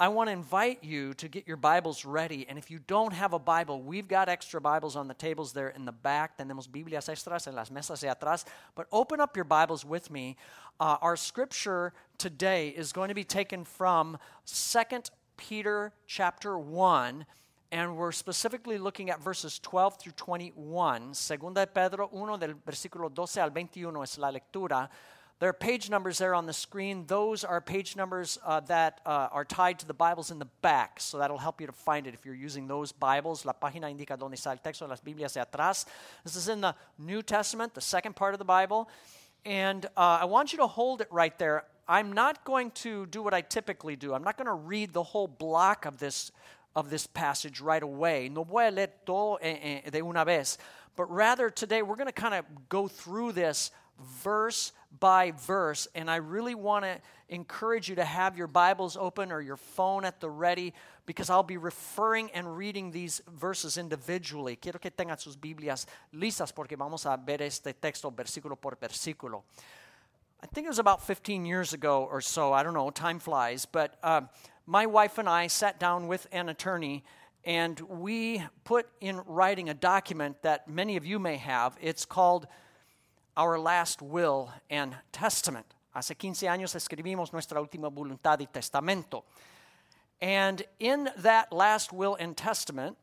I want to invite you to get your Bibles ready. And if you don't have a Bible, we've got extra Bibles on the tables there in the back. Tenemos Biblias extras en las mesas de atrás. But open up your Bibles with me. Uh, our scripture today is going to be taken from 2 Peter chapter 1. And we're specifically looking at verses 12 through 21. Segunda de Pedro 1 del versículo 12 al 21 es la lectura. There are page numbers there on the screen. Those are page numbers uh, that uh, are tied to the Bibles in the back, so that'll help you to find it if you're using those Bibles. La página indica donde está el texto, de las Biblias de atrás. This is in the New Testament, the second part of the Bible. And uh, I want you to hold it right there. I'm not going to do what I typically do. I'm not going to read the whole block of this, of this passage right away. No voy a leer todo de una vez. But rather, today we're going to kind of go through this verse by verse. And I really want to encourage you to have your Bibles open or your phone at the ready because I'll be referring and reading these verses individually. Quiero que tengan sus Biblias listas porque vamos a ver este texto versículo por versículo. I think it was about 15 years ago or so. I don't know, time flies. But uh, my wife and I sat down with an attorney and we put in writing a document that many of you may have. It's called our last will and testament. Hace 15 años escribimos nuestra última voluntad y testamento. And in that last will and testament,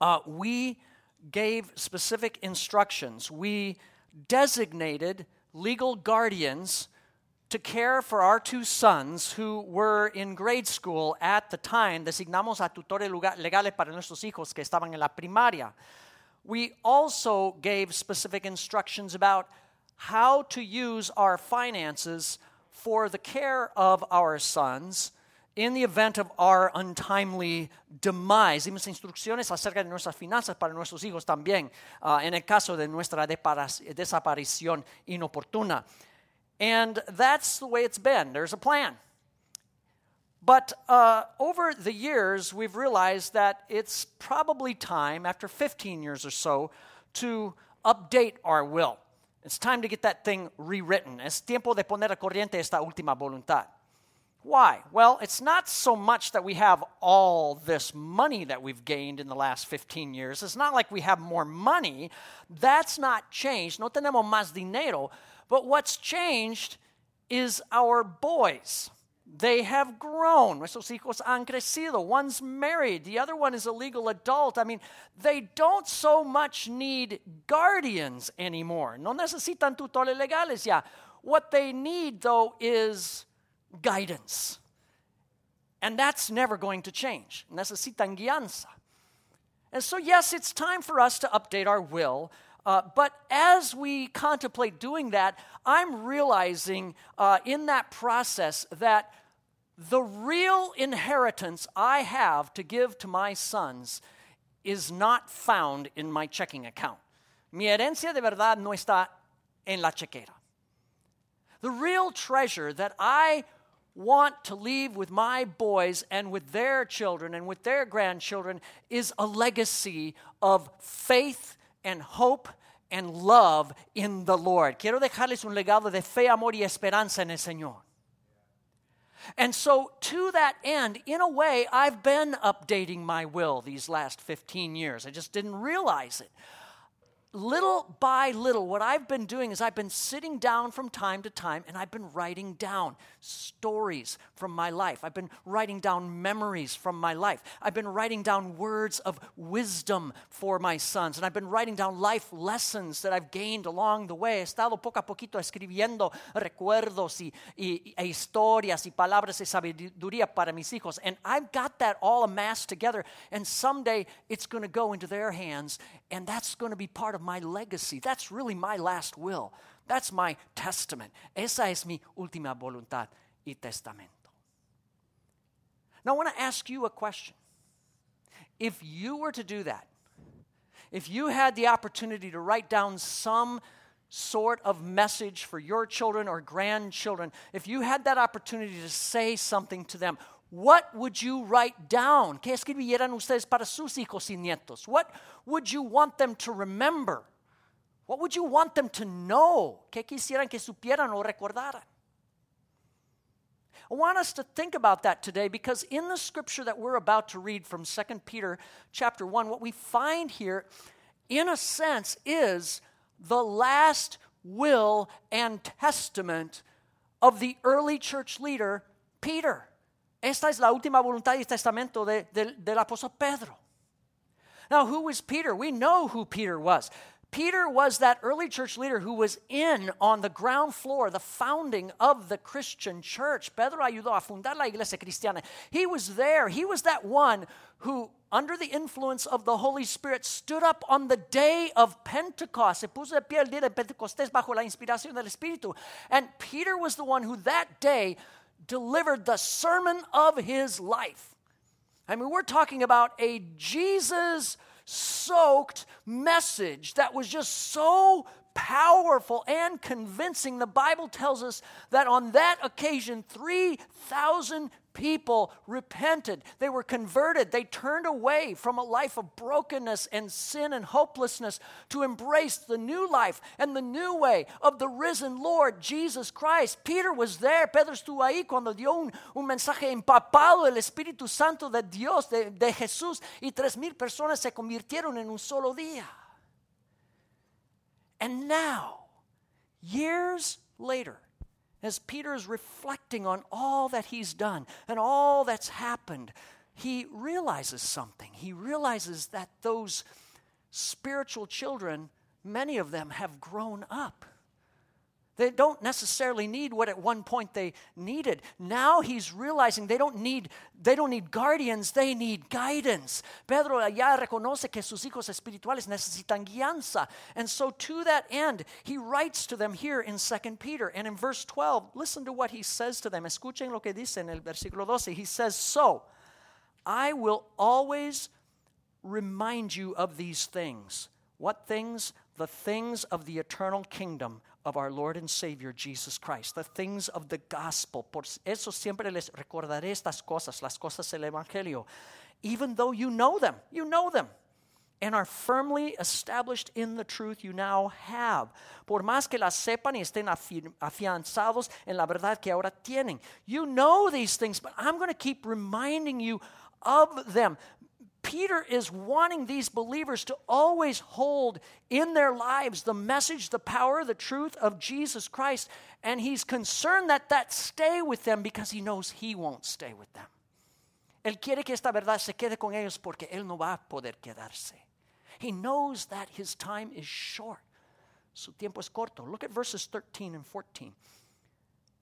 uh, we gave specific instructions. We designated legal guardians to care for our two sons who were in grade school at the time. Designamos a tutores legales para nuestros hijos que estaban en la primaria we also gave specific instructions about how to use our finances for the care of our sons in the event of our untimely demise. Dimos instrucciones acerca de nuestras finanzas para nuestros hijos también, uh, en el caso de nuestra desaparición inoportuna. And that's the way it's been. There's a plan. But uh, over the years, we've realized that it's probably time, after 15 years or so, to update our will. It's time to get that thing rewritten. Es tiempo de poner a corriente esta última voluntad. Why? Well, it's not so much that we have all this money that we've gained in the last 15 years. It's not like we have more money. That's not changed. No tenemos más dinero. But what's changed is our boys. They have grown. Nuestros hijos han crecido. One's married, the other one is a legal adult. I mean, they don't so much need guardians anymore. No necesitan tutores legales ya. What they need, though, is guidance. And that's never going to change. Necesitan guianza. And so, yes, it's time for us to update our will. Uh, but as we contemplate doing that, I'm realizing uh, in that process that the real inheritance I have to give to my sons is not found in my checking account. Mi herencia de verdad no está en la chequera. The real treasure that I want to leave with my boys and with their children and with their grandchildren is a legacy of faith and hope and love in the Lord. Quiero dejarles un legado de fe, amor y esperanza en el Señor. And so, to that end, in a way, I've been updating my will these last 15 years. I just didn't realize it little by little, what I've been doing is I've been sitting down from time to time and I've been writing down stories from my life. I've been writing down memories from my life. I've been writing down words of wisdom for my sons. And I've been writing down life lessons that I've gained along the way. He estado poco a poquito escribiendo recuerdos y, y, e historias y palabras de sabiduría para mis hijos. And I've got that all amassed together. And someday it's going to go into their hands. And that's going to be part of my legacy. That's really my last will. That's my testament. Esa es mi última voluntad y testamento. Now, I want to ask you a question. If you were to do that, if you had the opportunity to write down some sort of message for your children or grandchildren, if you had that opportunity to say something to them, what would you write down? ¿Qué escribieran ustedes para sus hijos y nietos? What would you want them to remember? What would you want them to know? ¿Qué quisieran que supieran o recordaran? I want us to think about that today because in the scripture that we're about to read from 2 Peter chapter 1, what we find here, in a sense, is the last will and testament of the early church leader, Peter. Esta es la última voluntad y testamento de, de, del apóstol Pedro. Now, who was Peter? We know who Peter was. Peter was that early church leader who was in on the ground floor, the founding of the Christian church. Pedro ayudó a fundar la iglesia cristiana. He was there. He was that one who, under the influence of the Holy Spirit, stood up on the day of Pentecost. Se puso de pie el día de Pentecostés bajo la inspiración del Espíritu. And Peter was the one who that day delivered the sermon of his life. I mean, we're talking about a Jesus soaked message that was just so powerful and convincing. The Bible tells us that on that occasion, 3,000 people repented. They were converted. They turned away from a life of brokenness and sin and hopelessness to embrace the new life and the new way of the risen Lord Jesus Christ. Peter was there. Pedro estuvo ahí cuando dio un, un mensaje empapado del Espíritu Santo de Dios, de, de Jesús, y tres mil personas se convirtieron en un solo día. And now, years later, as Peter is reflecting on all that he's done and all that's happened, he realizes something. He realizes that those spiritual children, many of them have grown up. They don't necessarily need what at one point they needed. Now he's realizing they don't need they don't need guardians, they need guidance. Pedro ya reconoce que sus hijos espirituales necesitan guianza. And so to that end, he writes to them here in 2 Peter and in verse 12, listen to what he says to them. Escuchen lo que dice en el versículo 12. He says, "So, I will always remind you of these things." What things? The things of the eternal kingdom of our Lord and Savior Jesus Christ, the things of the gospel. Por eso siempre les recordaré estas cosas, las cosas del Evangelio, even though you know them, you know them, and are firmly established in the truth you now have. Por más que las sepan y estén afianzados en la verdad que ahora tienen. You know these things, but I'm going to keep reminding you of them. Peter is wanting these believers to always hold in their lives the message, the power, the truth of Jesus Christ. And he's concerned that that stay with them because he knows he won't stay with them. Él quiere que esta verdad se quede con ellos porque él no va a poder quedarse. He knows that his time is short. Su tiempo es corto. Look at verses 13 and 14.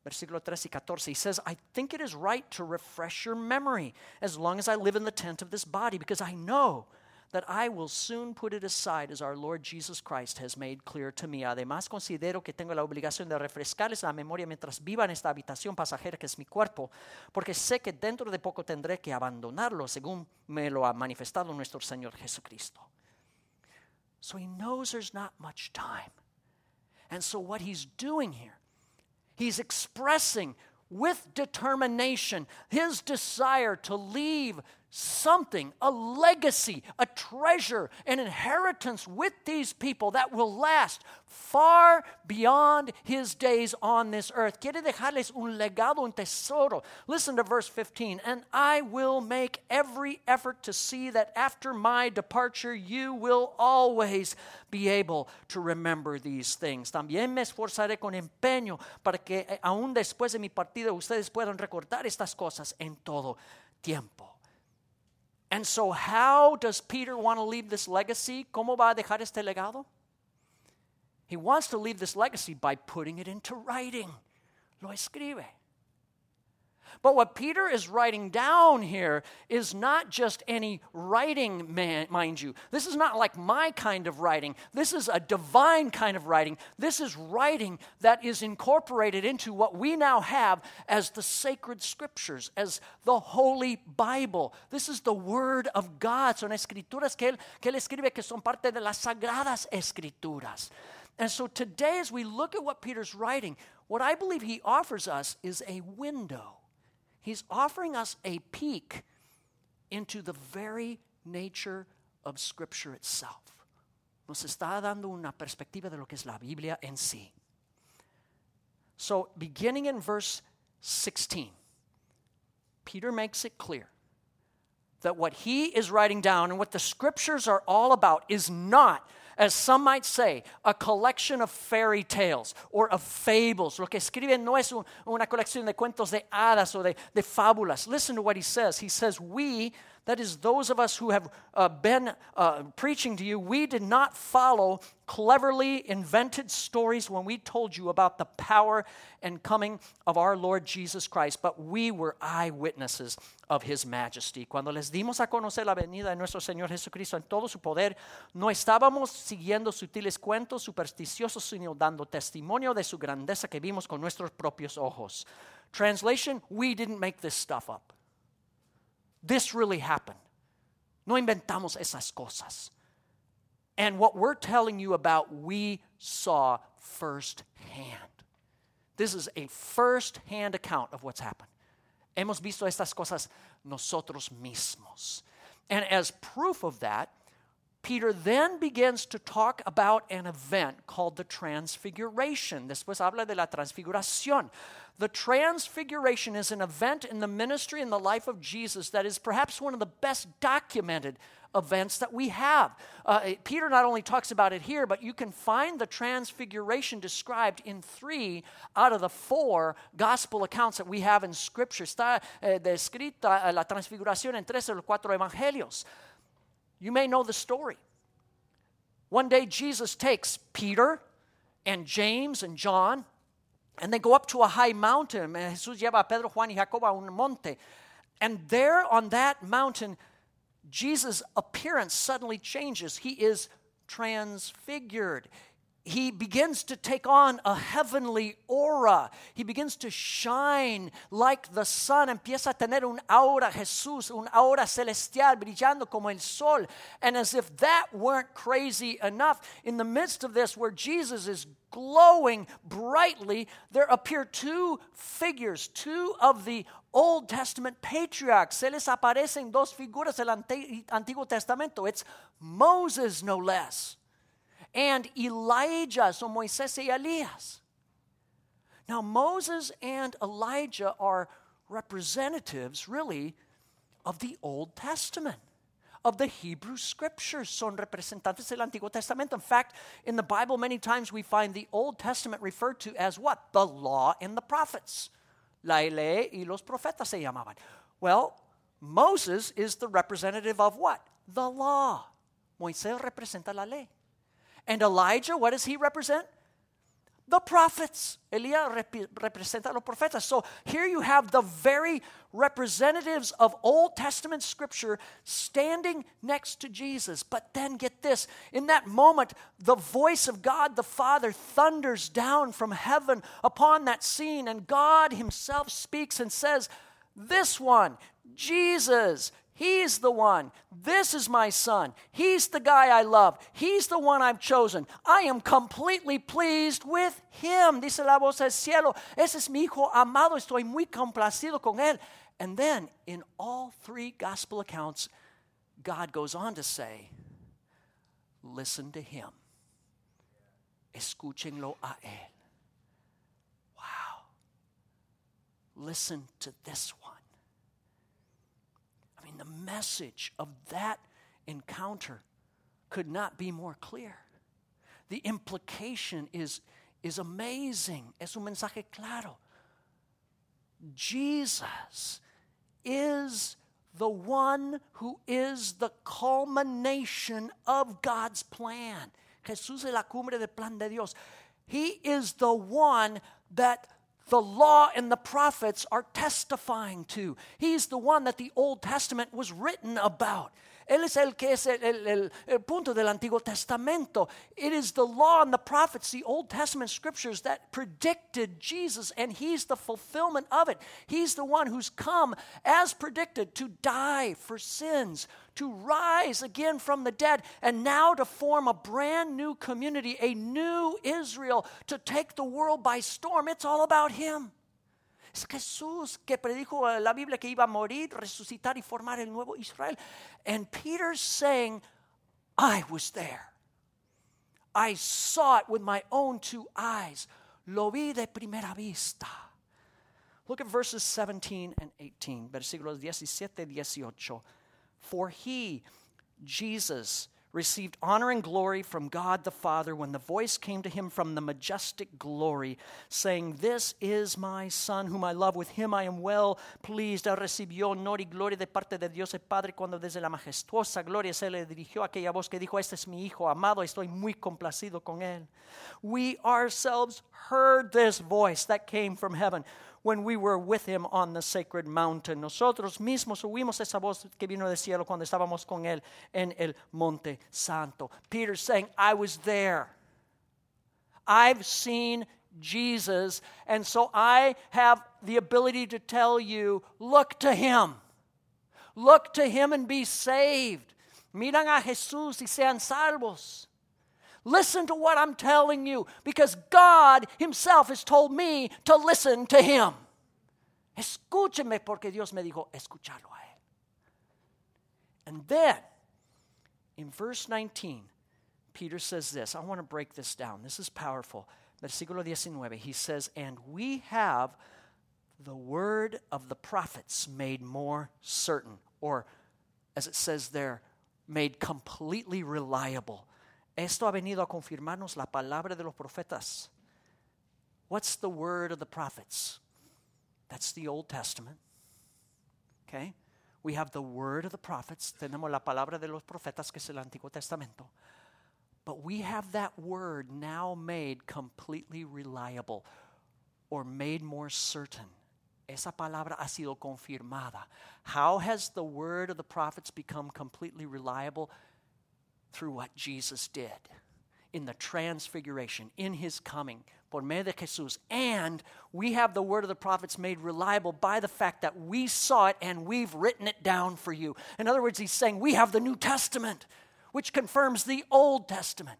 Versículo 13 y 14. He says, I think it is right to refresh your memory as long as I live in the tent of this body, because I know that I will soon put it aside as our Lord Jesus Christ has made clear to me. Además, considero que tengo la obligación de refrescarles la memoria mientras viva en esta habitación pasajera que es mi cuerpo, porque sé que dentro de poco tendré que abandonarlo, según me lo ha manifestado nuestro Señor Jesucristo. So he knows there's not much time. And so, what he's doing here He's expressing with determination his desire to leave something, a legacy, a treasure, an inheritance with these people that will last far beyond his days on this earth. Quiere dejarles un legado, un tesoro. Listen to verse 15. And I will make every effort to see that after my departure you will always be able to remember these things. También me esforzaré con empeño para que eh, aún después de mi partida ustedes puedan recordar estas cosas en todo tiempo. And so, how does Peter want to leave this legacy? ¿Cómo va a dejar este legado? He wants to leave this legacy by putting it into writing. Lo escribe. But what Peter is writing down here is not just any writing, man, mind you. This is not like my kind of writing. This is a divine kind of writing. This is writing that is incorporated into what we now have as the sacred scriptures, as the Holy Bible. This is the Word of God. Son escrituras que él, que él escribe que son parte de las sagradas escrituras. And so today, as we look at what Peter's writing, what I believe he offers us is a window He's offering us a peek into the very nature of Scripture itself. Nos está dando una perspectiva de lo que es la Biblia en sí. So, beginning in verse 16, Peter makes it clear that what he is writing down and what the scriptures are all about is not, as some might say, a collection of fairy tales or of fables. Lo que escribe no es una colección de cuentos de hadas o de, de fábulas. Listen to what he says. He says, We that is, those of us who have uh, been uh, preaching to you, we did not follow cleverly invented stories when we told you about the power and coming of our Lord Jesus Christ, but we were eyewitnesses of his majesty. Cuando les dimos a conocer la venida de nuestro Señor Jesucristo en todo su poder, no estábamos siguiendo sutiles cuentos supersticiosos, sino dando testimonio de su grandeza que vimos con nuestros propios ojos. Translation, we didn't make this stuff up. This really happened. No inventamos esas cosas. And what we're telling you about, we saw firsthand. This is a first-hand account of what's happened. Hemos visto estas cosas nosotros mismos. And as proof of that, Peter then begins to talk about an event called the Transfiguration. Después habla de la Transfiguración. The Transfiguration is an event in the ministry and the life of Jesus that is perhaps one of the best documented events that we have. Uh, Peter not only talks about it here, but you can find the Transfiguration described in three out of the four gospel accounts that we have in Scripture. Está eh, descrita eh, la Transfiguración en tres de los cuatro evangelios. You may know the story. One day, Jesus takes Peter and James and John and they go up to a high mountain. And Jesús lleva a Pedro, Juan y Jacobo a un monte. And there on that mountain, Jesus' appearance suddenly changes. He is transfigured he begins to take on a heavenly aura. He begins to shine like the sun. Empieza a tener un aura Jesús, un aura celestial, brillando como el sol. And as if that weren't crazy enough, in the midst of this, where Jesus is glowing brightly, there appear two figures, two of the Old Testament patriarchs. Se les aparecen dos figuras del Antiguo Testamento. It's Moses, no less and Elijah, so Moisés y Elías. Now, Moses and Elijah are representatives, really, of the Old Testament, of the Hebrew Scriptures. Son representantes del Antiguo Testamento. In fact, in the Bible, many times we find the Old Testament referred to as what? The law and the prophets. La ley y los profetas se llamaban. Well, Moses is the representative of what? The law. Moisés representa la ley. And Elijah, what does he represent? The prophets. Elia rep- representa los profetas. So here you have the very representatives of Old Testament scripture standing next to Jesus. But then get this in that moment, the voice of God the Father thunders down from heaven upon that scene, and God Himself speaks and says, This one, Jesus, He's the one. This is my son. He's the guy I love. He's the one I've chosen. I am completely pleased with him. Dice la voz del cielo. Ese es mi hijo amado. Estoy muy complacido con él. And then in all three gospel accounts, God goes on to say, Listen to him. Escúchenlo a él. Wow. Listen to this one the message of that encounter could not be more clear. The implication is, is amazing. Es un mensaje claro. Jesus is the one who is the culmination of God's plan. Jesús es la cumbre del plan de Dios. He is the one that the law and the prophets are testifying to. He's the one that the Old Testament was written about. Él es el que es el, el, el, punto del Antiguo Testamento. It is the law and the prophets, the Old Testament scriptures that predicted Jesus, and He's the fulfillment of it. He's the one who's come as predicted to die for sins, to rise again from the dead, and now to form a brand new community, a new Israel, to take the world by storm. It's all about Him. Es Jesús que predijo la Biblia que iba a morir, resucitar y formar el nuevo Israel. And Peter's saying, I was there. I saw it with my own two eyes. Lo vi de primera vista. Look at verses 17 and 18, versículos 17 y 18. For he, Jesus, received honor and glory from God the Father when the voice came to him from the majestic glory, saying, This is my Son whom I love, with him I am well pleased. Recibió honor y gloria de parte de Dios el Padre cuando desde la majestuosa gloria se le dirigió aquella voz que dijo, Este es mi Hijo amado, estoy muy complacido con él. We ourselves heard this voice that came from heaven when we were with him on the sacred mountain. Nosotros mismos oímos esa voz que vino del cielo cuando estábamos con él en el monte santo. Peter saying, I was there. I've seen Jesus, and so I have the ability to tell you, look to him. Look to him and be saved. Miran a Jesús y sean salvos. Listen to what I'm telling you because God Himself has told me to listen to Him. Escúcheme porque Dios me dijo escucharlo a Él. And then, in verse 19, Peter says this. I want to break this down. This is powerful. Versículo 19, he says, And we have the word of the prophets made more certain, or as it says there, made completely reliable. Esto ha venido a confirmarnos la palabra de los profetas. What's the word of the prophets? That's the Old Testament. Okay? We have the word of the prophets. Tenemos la palabra de los profetas, que es el Antiguo Testamento. But we have that word now made completely reliable or made more certain. Esa palabra ha sido confirmada. How has the word of the prophets become completely reliable? Through what Jesus did in the transfiguration, in his coming, por medio de Jesús. And we have the word of the prophets made reliable by the fact that we saw it and we've written it down for you. In other words, he's saying we have the New Testament, which confirms the Old Testament.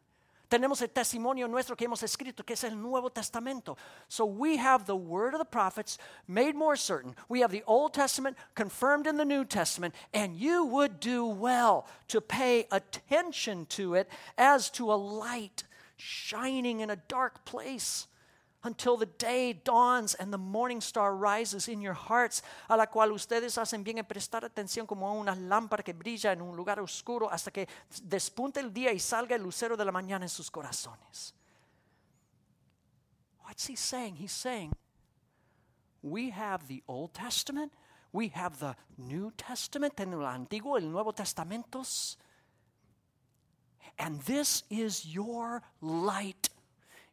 Tenemos el testimonio nuestro que hemos escrito, que es el Nuevo Testamento. So we have the word of the prophets made more certain. We have the Old Testament confirmed in the New Testament, and you would do well to pay attention to it as to a light shining in a dark place until the day dawns and the morning star rises in your hearts, a la cual ustedes hacen bien en prestar atención como a una lámpara que brilla en un lugar oscuro hasta que despunte el día y salga el lucero de la mañana en sus corazones. What's he saying? He's saying, we have the Old Testament, we have the New Testament, en el Antiguo, el Nuevo Testamentos, and this is your light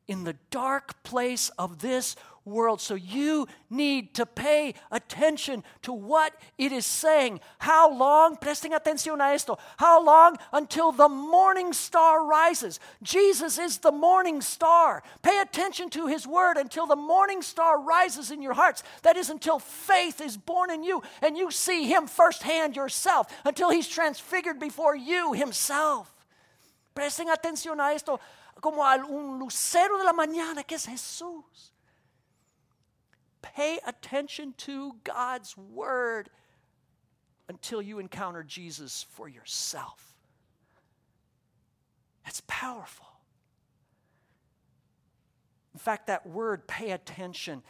in the dark place of this world. So you need to pay attention to what it is saying. How long? Presting atención a esto. How long? Until the morning star rises. Jesus is the morning star. Pay attention to his word until the morning star rises in your hearts. That is until faith is born in you and you see him firsthand yourself, until he's transfigured before you himself. Presting atención a esto como a un lucero de la mañana que es Jesús. Pay attention to God's word until you encounter Jesus for yourself. That's powerful. In fact, that word, pay attention,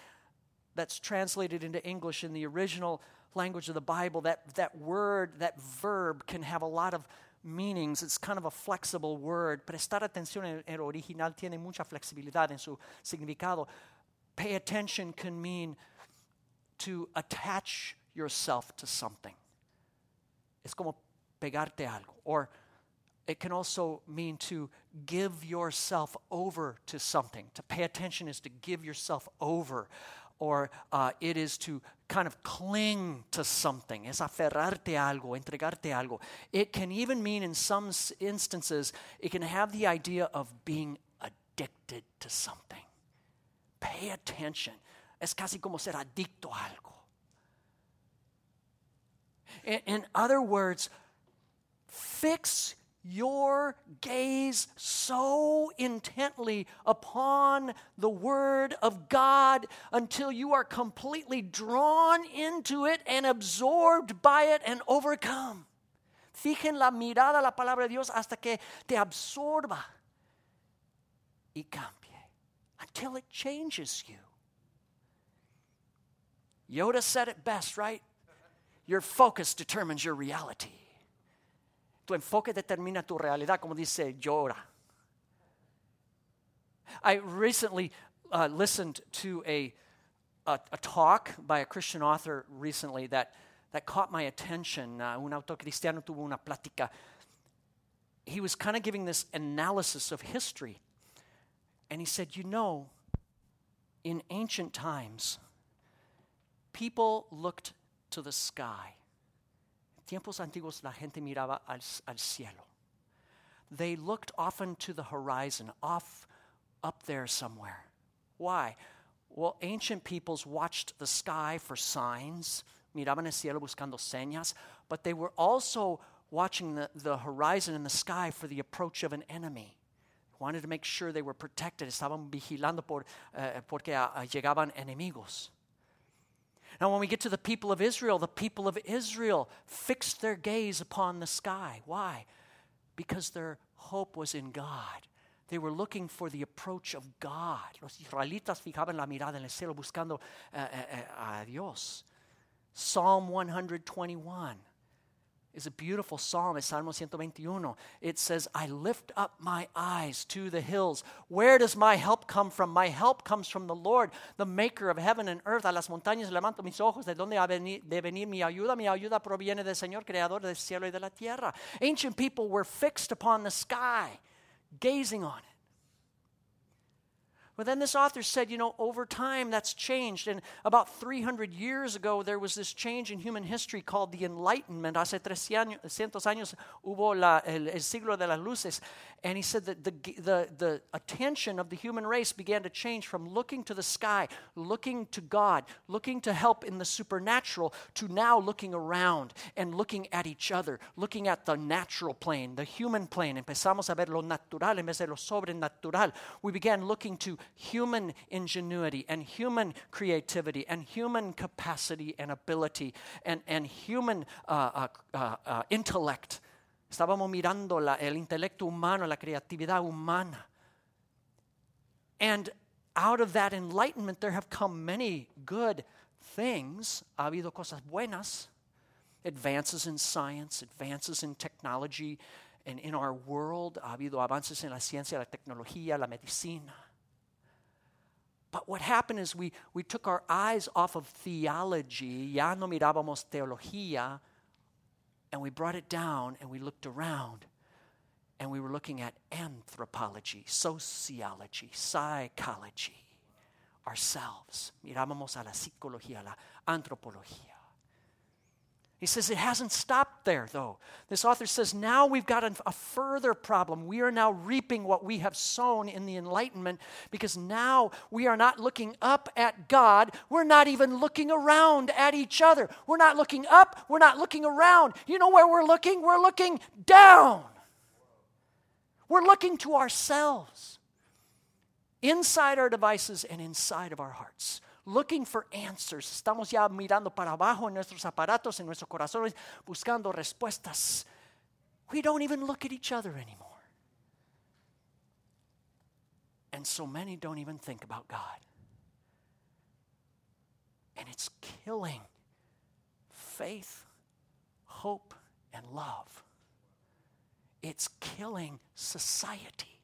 that's translated into English in the original language of the Bible, that, that word, that verb can have a lot of meanings. It's kind of a flexible word. Prestar atención en el original tiene mucha flexibilidad en su significado. Pay attention can mean to attach yourself to something. Es como pegarte algo. Or it can also mean to give yourself over to something. To pay attention is to give yourself over or uh, it is to kind of cling to something, es aferrarte algo, entregarte algo. It can even mean, in some instances, it can have the idea of being addicted to something. Pay attention. Es casi como ser adicto a algo. In, in other words, fix your gaze so intently upon the Word of God until you are completely drawn into it and absorbed by it and overcome. Fijen la mirada a la palabra de Dios hasta que te absorba y cambie until it changes you. Yoda said it best, right? Your focus determines your reality. Tu enfoque determina tu realidad, como dice Yoda. I recently uh, listened to a, a, a, talk by a Christian author recently that, that caught my attention. Uh, un autor cristiano tuvo una plática. He was kind of giving this analysis of history. And he said, You know, in ancient times, people looked to the sky. Tiempos antiguos la gente miraba al, al cielo. They looked often to the horizon, off up there somewhere. Why? Well, ancient peoples watched the sky for signs, miraban el cielo buscando señas, but they were also watching the, the horizon and the sky for the approach of an enemy. Wanted to make sure they were protected. Estaban vigilando por, uh, porque uh, llegaban enemigos. Now, when we get to the people of Israel, the people of Israel fixed their gaze upon the sky. Why? Because their hope was in God. They were looking for the approach of God. Los israelitas fijaban la mirada en el cielo buscando uh, uh, a Dios. Psalm 121 is a beautiful psalm. It's Salmo 121. It says, I lift up my eyes to the hills. Where does my help come from? My help comes from the Lord, the maker of heaven and earth. A las montañas levanto mis ojos. ¿De dónde ha de venir mi ayuda? Mi ayuda proviene del Señor, creador del cielo y de la tierra. Ancient people were fixed upon the sky, gazing on it. But then this author said, you know, over time that's changed. And about 300 years ago, there was this change in human history called the Enlightenment. Hace 300 años hubo la, el, el siglo de las luces. And he said that the, the, the attention of the human race began to change from looking to the sky, looking to God, looking to help in the supernatural, to now looking around and looking at each other, looking at the natural plane, the human plane. Empezamos a ver lo natural en vez de lo sobrenatural. We began looking to human ingenuity and human creativity and human capacity and ability and, and human uh, uh, uh, uh, intellect. Estábamos mirando la, el intelecto humano, la creatividad humana. And out of that enlightenment, there have come many good things. Ha habido cosas buenas, advances in science, advances in technology, and in our world ha habido avances en la ciencia, la tecnología, la medicina. But what happened is we, we took our eyes off of theology, ya no mirábamos teología, and we brought it down and we looked around and we were looking at anthropology, sociology, psychology, ourselves. Mirábamos a la psicología, a la antropología. He says it hasn't stopped there, though. This author says now we've got a, further problem. We are now reaping what we have sown in the Enlightenment because now we are not looking up at God. We're not even looking around at each other. We're not looking up. We're not looking around. You know where we're looking? We're looking down. We're looking to ourselves, inside our devices and inside of our hearts looking for answers. Estamos ya mirando para abajo en nuestros aparatos, en nuestros corazones, buscando respuestas. We don't even look at each other anymore. And so many don't even think about God. And it's killing faith, hope, and love. It's killing society.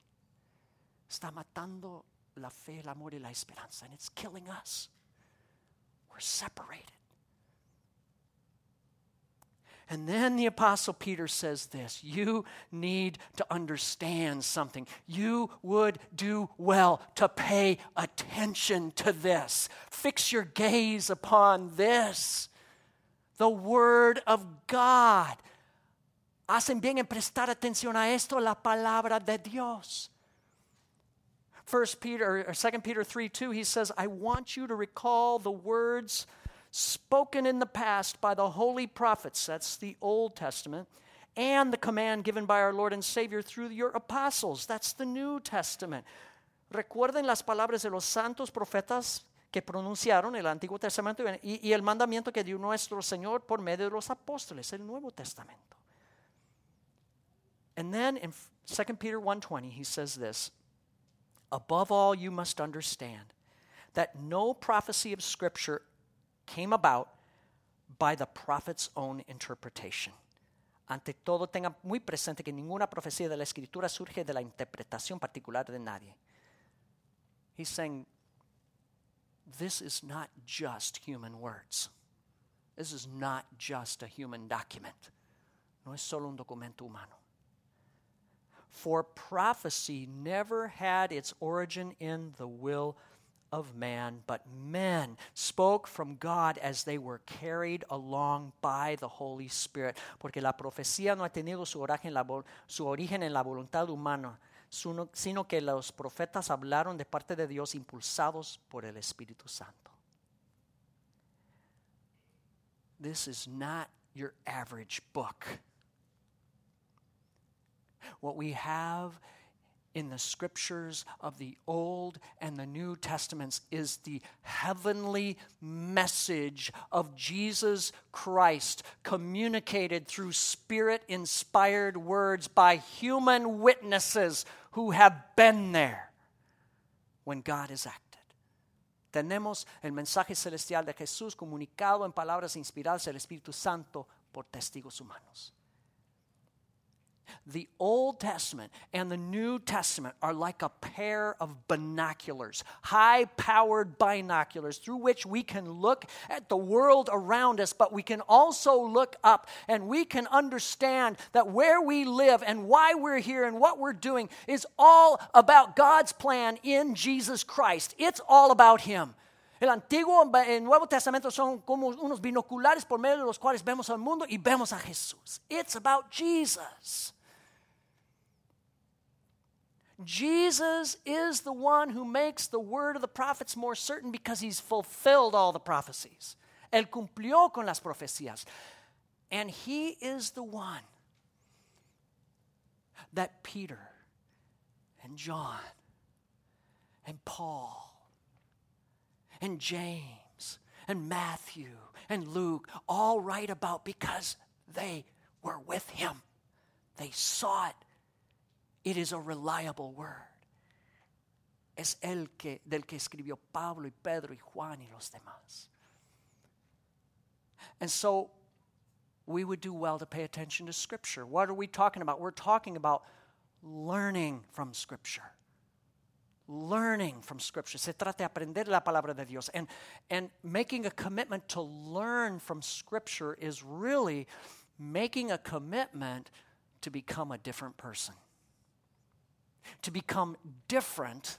Está matando la fe, el amor y la esperanza, and it's killing us. We're separated. And then the Apostle Peter says this You need to understand something. You would do well to pay attention to this. Fix your gaze upon this the Word of God. Hacen bien en prestar atención a esto, la palabra de Dios. First Peter or Second Peter 3 2, he says, I want you to recall the words spoken in the past by the holy prophets, that's the Old Testament, and the command given by our Lord and Savior through your apostles, that's the New Testament. Recuerden las palabras de los santos profetas que pronunciaron el Antiguo Testamento y, y el mandamiento que dio nuestro Señor por medio de los apóstoles, el Nuevo Testamento. And then in 2 Peter 1:20 he says this, Above all, you must understand that no prophecy of Scripture came about by the prophet's own interpretation. Ante todo, tenga muy presente que ninguna profecía de la Escritura surge de la interpretación particular de nadie. He's saying, this is not just human words. This is not just a human document. No es solo un documento humano. For prophecy never had its origin in the will of man, but men spoke from God as they were carried along by the Holy Spirit. Porque la profecía no ha tenido su origen, la, su origen en la voluntad humana, sino que los profetas hablaron de parte de Dios impulsados por el Espíritu Santo. This is not your average book. What we have in the scriptures of the Old and the New Testaments is the heavenly message of Jesus Christ communicated through spirit inspired words by human witnesses who have been there when God has acted. Tenemos el mensaje celestial de Jesús comunicado en palabras inspiradas del Espíritu Santo por testigos humanos. The Old Testament and the New Testament are like a pair of binoculars, high powered binoculars through which we can look at the world around us, but we can also look up and we can understand that where we live and why we're here and what we're doing is all about God's plan in Jesus Christ. It's all about Him. El Antiguo y el Nuevo Testamento son como unos binoculares por medio de los cuales vemos al mundo y vemos a Jesús. It's about Jesus. Jesus is the one who makes the word of the prophets more certain because he's fulfilled all the prophecies. Él cumplió con las profecías. And he is the one that Peter and John and Paul and James and Matthew and Luke all write about because they were with him. They saw it it is a reliable word. Es el que, del que escribió Pablo y Pedro y Juan y los demás. And so we would do well to pay attention to Scripture. What are we talking about? We're talking about learning from Scripture. Learning from Scripture. Se trata de aprender la palabra de Dios. And, and making a commitment to learn from Scripture is really making a commitment to become a different person to become different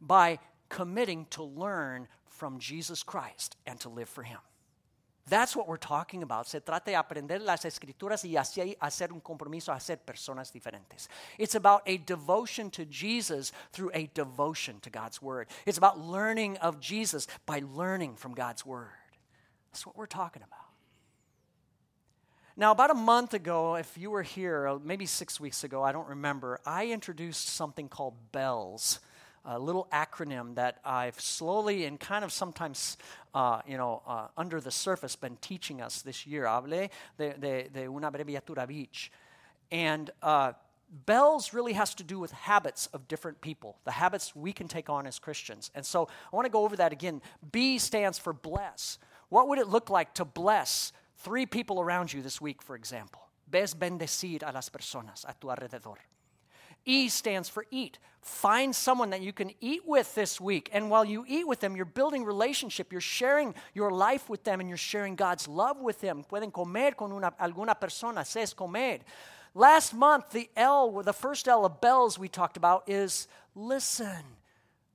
by committing to learn from Jesus Christ and to live for Him. That's what we're talking about. Se trata de aprender las escrituras y así hacer un compromiso a ser personas diferentes. It's about a devotion to Jesus through a devotion to God's Word. It's about learning of Jesus by learning from God's Word. That's what we're talking about. Now, about a month ago, if you were here, uh, maybe six weeks ago, I don't remember, I introduced something called BELLS, a little acronym that I've slowly and kind of sometimes, uh, you know, uh, under the surface been teaching us this year. Hablé de, de, de una abreviatura beach. And uh, bells really has to do with habits of different people, the habits we can take on as Christians. And so I want to go over that again. B stands for bless. What would it look like to bless three people around you this week, for example. Ves bendecir a las personas a tu alrededor. E stands for eat. Find someone that you can eat with this week. And while you eat with them, you're building relationship. You're sharing your life with them and you're sharing God's love with them. Pueden comer con una, alguna persona. Se es comer. Last month, the L, the first L of bells we talked about is listen.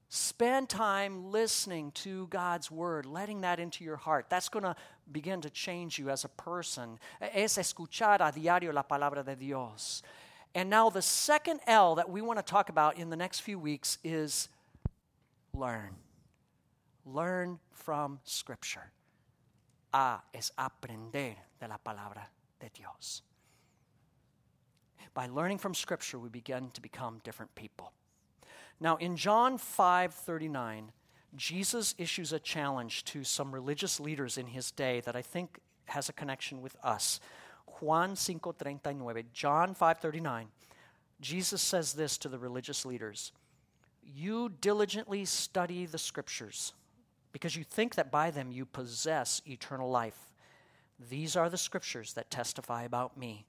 Spend time listening to God's word, letting that into your heart. That's going to begin to change you as a person. Es escuchar a diario la palabra de Dios. And now, the second L that we want to talk about in the next few weeks is learn. Learn from Scripture. A es aprender de la palabra de Dios. By learning from Scripture, we begin to become different people. Now, in John 5 39, Jesus issues a challenge to some religious leaders in his day that I think has a connection with us. Juan 5:39, John 5:39. Jesus says this to the religious leaders. You diligently study the scriptures because you think that by them you possess eternal life. These are the scriptures that testify about me.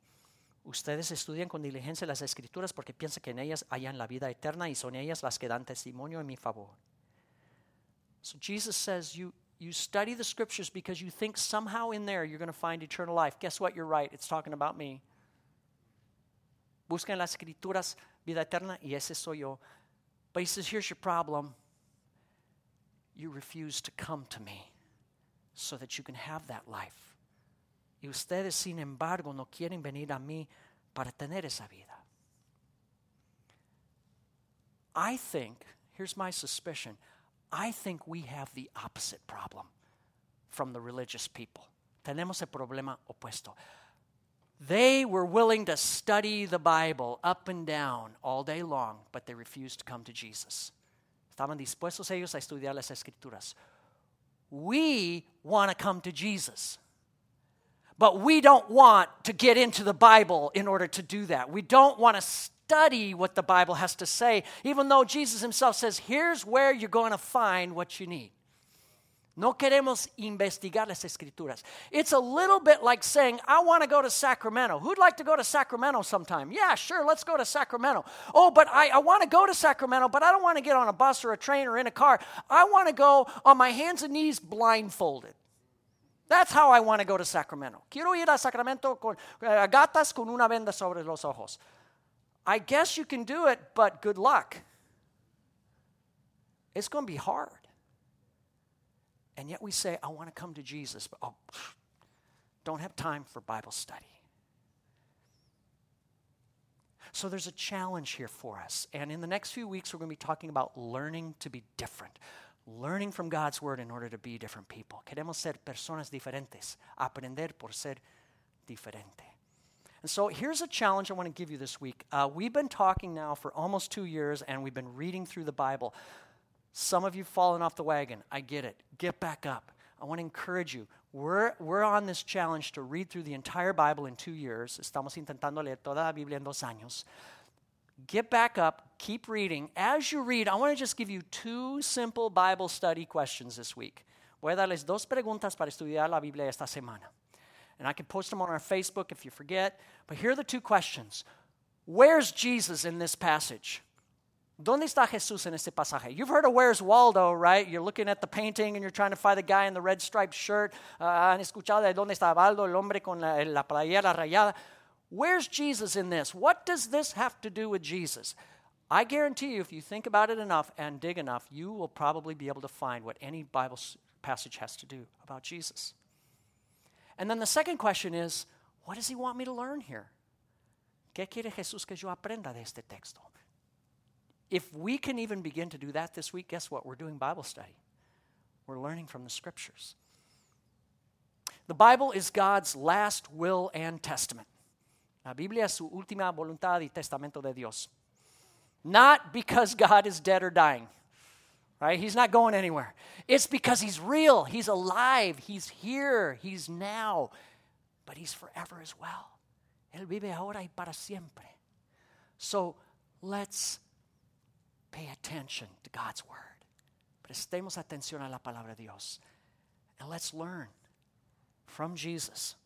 Ustedes estudian con diligencia las escrituras porque piensan que en ellas hayan la vida eterna y son ellas las que dan testimonio en mi favor. So Jesus says you, you study the scriptures because you think somehow in there you're going to find eternal life. Guess what? You're right. It's talking about me. Buscan las escrituras vida eterna y ese soy yo. But he says, here's your problem. You refuse to come to me so that you can have that life. Y ustedes, sin embargo, no quieren venir a mí para tener esa vida. I think, here's my suspicion, I think we have the opposite problem from the religious people. Tenemos el problema opuesto. They were willing to study the Bible up and down all day long, but they refused to come to Jesus. Estaban dispuestos ellos a estudiar las escrituras. We want to come to Jesus. But we don't want to get into the Bible in order to do that. We don't want to study what the Bible has to say, even though Jesus himself says, here's where you're going to find what you need. No queremos investigar las escrituras. It's a little bit like saying, I want to go to Sacramento. Who'd like to go to Sacramento sometime? Yeah, sure, let's go to Sacramento. Oh, but I, I want to go to Sacramento, but I don't want to get on a bus or a train or in a car. I want to go on my hands and knees blindfolded. That's how I want to go to Sacramento. Quiero ir a Sacramento con uh, gatas con una venda sobre los ojos. I guess you can do it, but good luck. It's going to be hard. And yet we say, I want to come to Jesus, but oh, don't have time for Bible study. So there's a challenge here for us. And in the next few weeks, we're going to be talking about learning to be different, learning from God's word in order to be different people. Queremos ser personas diferentes, aprender por ser diferente. And so here's a challenge I want to give you this week. Uh, we've been talking now for almost two years, and we've been reading through the Bible. Some of you have fallen off the wagon. I get it. Get back up. I want to encourage you. We're, we're on this challenge to read through the entire Bible in two years. Estamos intentando leer toda la Biblia en dos años. Get back up, keep reading. As you read, I want to just give you two simple Bible study questions this week. Voy a darles dos preguntas para estudiar la Biblia esta semana. And I can post them on our Facebook if you forget. But here are the two questions Where's Jesus in this passage? ¿Dónde está Jesús en este pasaje? You've heard of Where's Waldo, right? You're looking at the painting and you're trying to find the guy in the red striped shirt. Uh, han escuchado de dónde está Waldo, el hombre con la, la playera rayada. Where's Jesus in this? What does this have to do with Jesus? I guarantee you, if you think about it enough and dig enough, you will probably be able to find what any Bible passage has to do about Jesus. And then the second question is, what does he want me to learn here? ¿Qué quiere Jesús que yo aprenda de este texto? If we can even begin to do that this week, guess what? We're doing Bible study. We're learning from the scriptures. The Bible is God's last will and testament. La Biblia es su última voluntad y testamento de Dios. Not because God is dead or dying, right? He's not going anywhere. It's because He's real, He's alive, He's here, He's now, but He's forever as well. Él vive ahora y para siempre. So let's pay attention to God's word. Prestemos atención a la palabra de Dios. And let's learn from Jesus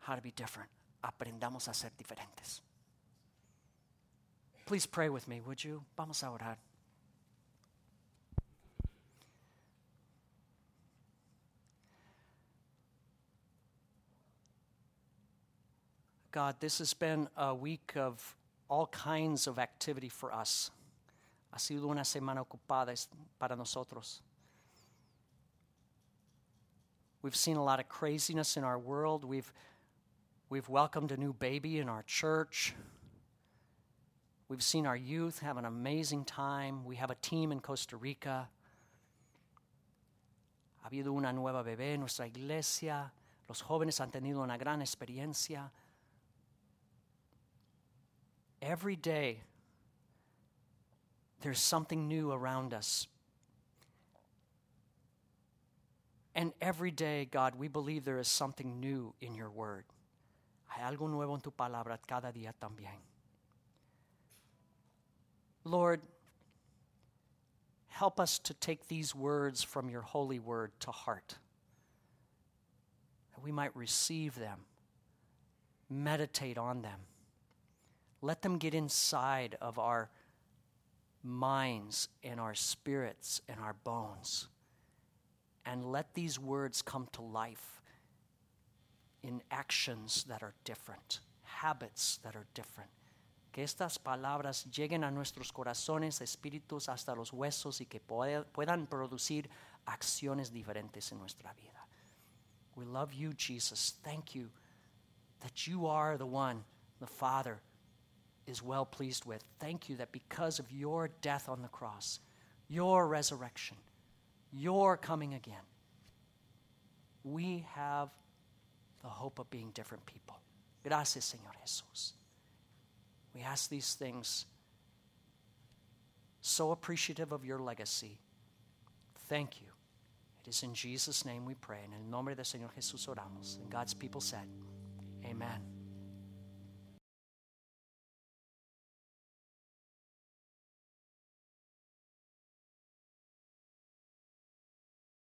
how to be different. Aprendamos a ser diferentes. Please pray with me, would you? Vamos a orar. God, this has been a week of all kinds of activity for us. Ha sido una semana ocupada para nosotros. We've seen a lot of craziness in our world. We've, we've welcomed a new baby in our church. We've seen our youth have an amazing time. We have a team in Costa Rica. Ha habido una nueva bebé en nuestra iglesia. Los jóvenes han tenido una gran experiencia. Every day, there's something new around us. And every day, God, we believe there is something new in your word. Hay algo nuevo en tu palabra cada día también. Lord, help us to take these words from your holy word to heart, that we might receive them, meditate on them. Let them get inside of our minds and our spirits and our bones. And let these words come to life in actions that are different, habits that are different. Que estas palabras lleguen a nuestros corazones, espíritus, hasta los huesos y que puedan producir acciones diferentes en nuestra vida. We love you, Jesus. Thank you that you are the one the Father is well pleased with. Thank you that because of your death on the cross, your resurrection, your coming again, we have the hope of being different people. Gracias, Señor Jesús. We ask these things so appreciative of your legacy. Thank you. It is in Jesus' name we pray. En el nombre del Señor Jesús oramos. And God's people said, Amen.